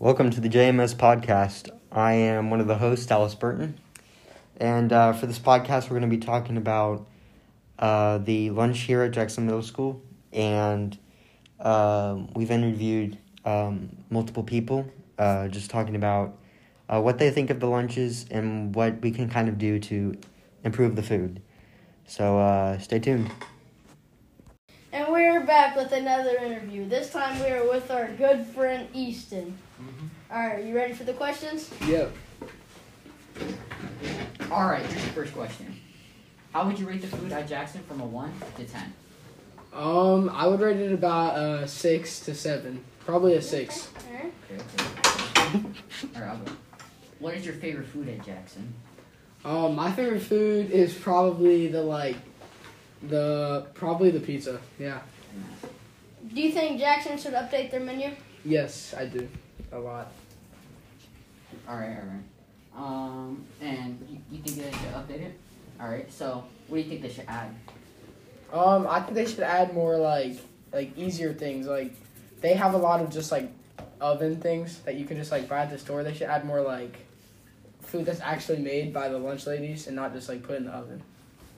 Welcome to the JMS podcast. I am one of the hosts, Dallas Burton. And uh, for this podcast, we're going to be talking about uh, the lunch here at Jackson Middle School. And uh, we've interviewed um, multiple people, uh, just talking about uh, what they think of the lunches and what we can kind of do to improve the food. So uh, stay tuned. And we're back with another interview. This time we are with our good friend Easton. All right, you ready for the questions? Yep. All right, here's the first question. How would you rate the food at Jackson from a 1 to 10? Um, I would rate it about uh six to seven. Probably a six. All right. Okay, okay. All right, I'll go. What is your favorite food at Jackson? Um, my favorite food is probably the like, the probably the pizza. Yeah. Do you think Jackson should update their menu? Yes, I do. A lot. All right, all right. Um, and you, you think they should update it? All right, so what do you think they should add? Um, I think they should add more like like easier things. Like they have a lot of just like oven things that you can just like buy at the store. They should add more like food that's actually made by the lunch ladies and not just like put in the oven.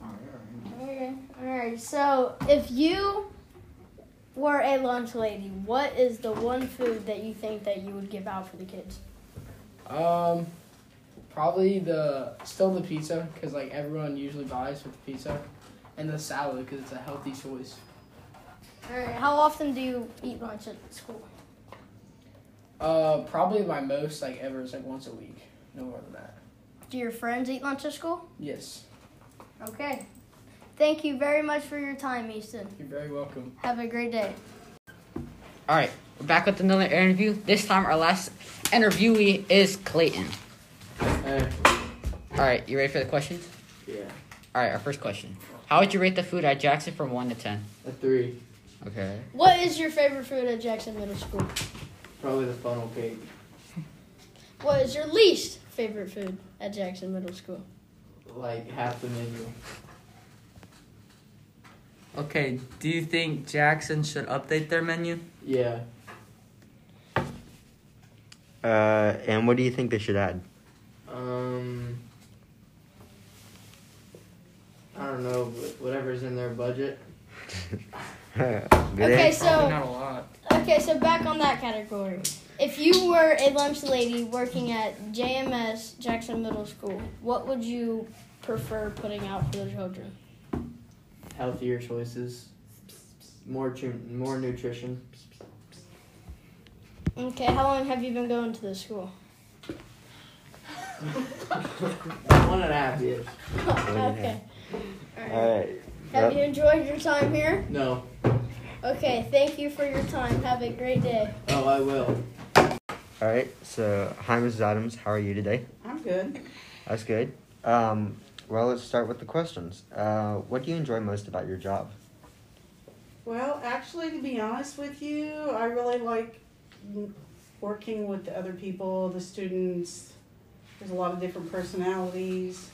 All right, all right. Okay. All right. So, if you were a lunch lady, what is the one food that you think that you would give out for the kids? Um, probably the still the pizza because like everyone usually buys with the pizza, and the salad because it's a healthy choice. All right. How often do you eat lunch at school? Uh, probably my most like ever is like once a week, no more than that. Do your friends eat lunch at school? Yes, Okay. Thank you very much for your time, Easton. you're very welcome. Have a great day. All right, we're back with another interview. This time, our last interviewee is Clayton. Hey. All right, you ready for the questions? Yeah, All right, our first question. How would you rate the food at Jackson from 1 to 10? a three. Okay. What is your favorite food at Jackson Middle School? Probably the funnel cake. What is your least favorite food at Jackson Middle School? Like half the menu. Okay, do you think Jackson should update their menu? Yeah. Uh, and what do you think they should add? Um, I don't know, whatever's in their budget. Okay, answer. so not a lot. okay, so back on that category. If you were a lunch lady working at JMS Jackson Middle School, what would you prefer putting out for the children? Healthier choices, more tru- more nutrition. Okay, how long have you been going to this school? One and a half years. okay. Alright. All right. Have you enjoyed your time here? No. Okay, thank you for your time. Have a great day. Oh, I will. All right. So, hi, Mrs. Adams. How are you today? I'm good. That's good. Um, well, let's start with the questions. Uh, what do you enjoy most about your job? Well, actually, to be honest with you, I really like working with the other people, the students. There's a lot of different personalities.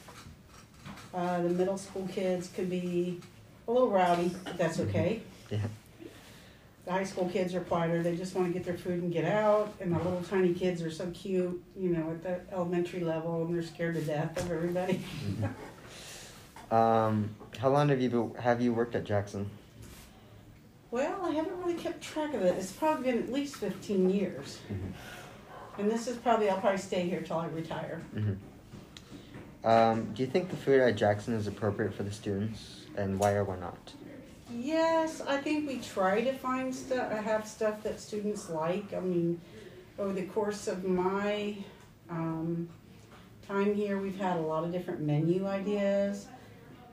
Uh, the middle school kids could be a little rowdy, but that's okay. Yeah. The high school kids are quieter. They just want to get their food and get out. And the little tiny kids are so cute, you know, at the elementary level, and they're scared to death of everybody. Um, how long have you been, have you worked at Jackson? Well, I haven't really kept track of it. It's probably been at least 15 years. And this is probably, I'll probably stay here till I retire. Um, do you think the food at Jackson is appropriate for the students, and why or why not? Yes, I think we try to find stuff, I have stuff that students like. I mean, over the course of my um, time here, we've had a lot of different menu ideas.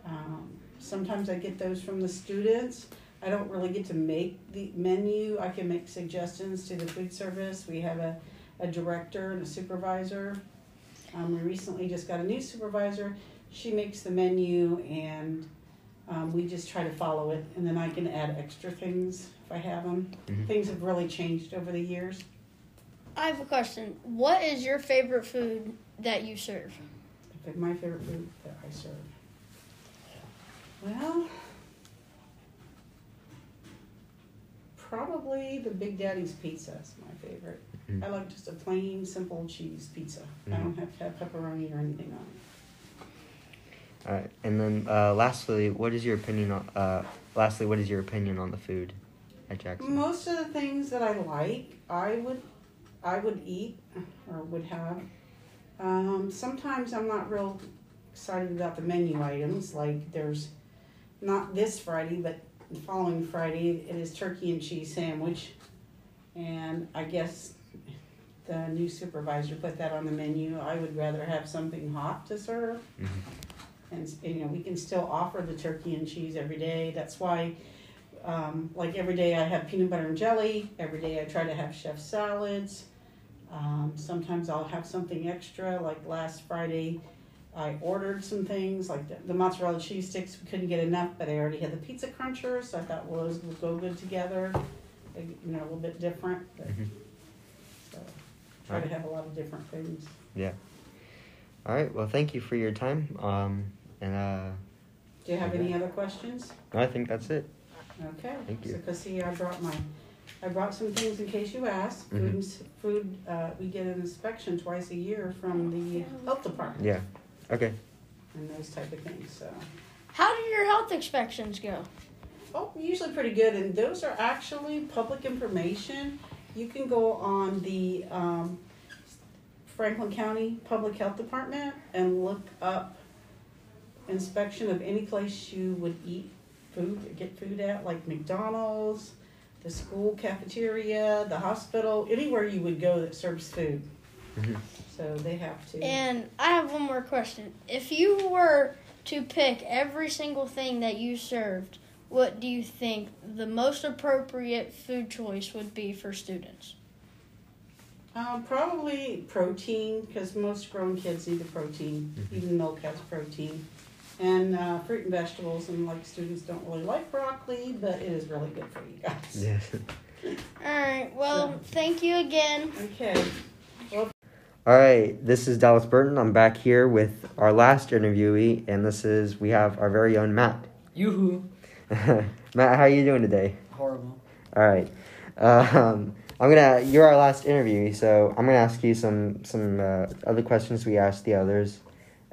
Um, sometimes I get those from the students. I don't really get to make the menu. I can make suggestions to the food service. We have a, a director and a supervisor. Um, we recently just got a new supervisor. She makes the menu and um, we just try to follow it, and then I can add extra things if I have them. Mhm. Things have really changed over the years. I have a question. What is your favorite food that you serve? But my favorite food that I serve. Well, probably the Big Daddy's pizza is my favorite. I like just a plain, simple cheese pizza. I Mhm. don't have to have pepperoni or anything on it. All right, and then uh, lastly, what is your opinion on? Uh, lastly, what is your opinion on the food at Jackson? Most of the things that I like, I would, I would eat or would have. Um, sometimes I'm not real excited about the menu items. Like there's, not this Friday, but the following Friday, it is turkey and cheese sandwich, and I guess the new supervisor put that on the menu. I would rather have something hot to serve. Mhm. And, you know, we can still offer the turkey and cheese every day. That's why, um, like every day I have peanut butter and jelly. Every day I try to have chef salads. Um, sometimes I'll have something extra. Like last Friday, I ordered some things like the, the mozzarella cheese sticks. We couldn't get enough, but I already had the pizza crunchers. So I thought well, those would go good together. You know, a little bit different. But, Mhm. so try to have a lot of different things. Yeah. All right. Well, thank you for your time. Um, and uh, Do you have any other questions? I think that's it. Okay. Thank you. So, cause see, I brought my, I brought some things in case you asked. Food, Mhm. and food, uh, we get an inspection twice a year from the health department Yeah. Okay. and those type of things, so. How do your health inspections go? Oh, usually pretty good, and those are actually public information. You can go on the, um, Franklin County Public Health Department and look up inspection of any place you would eat food, get food at, like McDonald's, the school cafeteria, the hospital, anywhere you would go that serves food. Mhm. So they have to. And I have one more question. If you were to pick every single thing that you served, what do you think the most appropriate food choice would be for students? Um, probably protein, because most grown kids need the protein. Mhm. Even milk has protein. And uh, fruit and vegetables, and like students don't really like broccoli, but it is really good for you guys. Yeah. All right. Well, thank you again. Okay. All right. This is Dallas Burton. I'm back here with our last interviewee, and this is we have our very own Matt. Yoo-hoo. Matt, how are you doing today? Horrible. All right. Um, I'm gonna. You're our last interviewee, so I'm gonna ask you some some uh, other questions we asked the others,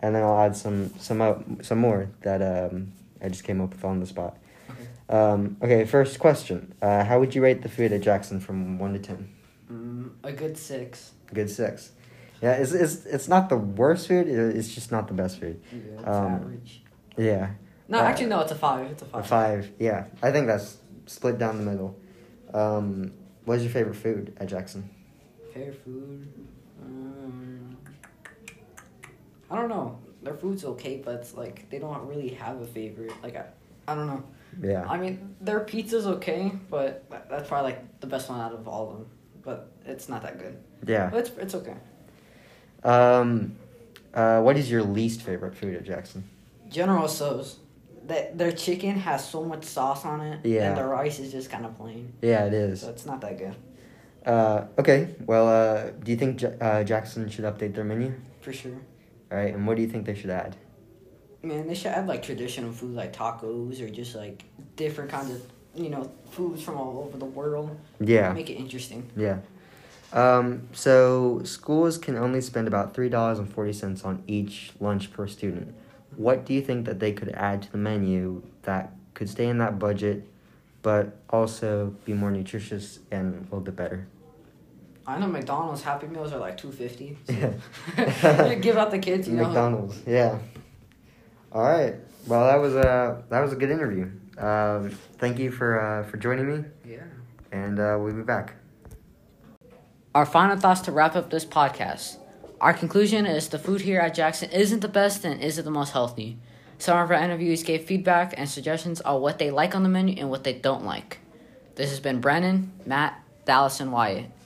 and then I'll add some some uh, some more that um, I just came up with on the spot. Okay. Um, okay. First question. Uh, how would you rate the food at Jackson from one to ten? Mm, a good six. Good six. Yeah, it's it's it's not the worst food. It's just not the best food. Yeah, it's Um, average. Yeah. No, uh, actually, no. It's a five. It's a five. A five. five. Yeah, I think that's split down the middle. Um, what is your favorite food at Jackson? Favorite food. Um, I don't know. Their food's okay, but it's like they don't really have a favorite. Like I, I don't know. Yeah. I mean, their pizza's okay, but that's probably like the best one out of all of them. But it's not that good. Yeah. But it's it's okay. Um, uh, what is your least favorite food at Jackson? General Tso's. That their chicken has so much sauce on it, Yeah. and the rice is just kind of plain, Yeah, it is. so it's not that good Uh, okay. Well, uh, do you think J- uh, Jackson should update their menu? for sure. All right. And what do you think they should add? Man, they should add like traditional food like tacos or just like different kinds of you know foods from all over the world. Yeah. Make it interesting. Yeah. Um, so schools can only spend about three dollars and forty cents on each lunch per student. What do you think that they could add to the menu that could stay in that budget, but also be more nutritious and a little bit better? I know McDonald's Happy Meals are like two fifty. Yeah. Give out the kids, you know. McDonald's, yeah. All right. Well, that was a that was a good interview. Um, thank you for uh, for joining me, Yeah. and uh, we'll be back. Our final thoughts to wrap up this podcast. Our conclusion is the food here at Jackson isn't the best and isn't the most healthy. Some of our interviewees gave feedback and suggestions on what they like on the menu and what they don't like. This has been Brennan, Matt, Dallas, and Wyatt.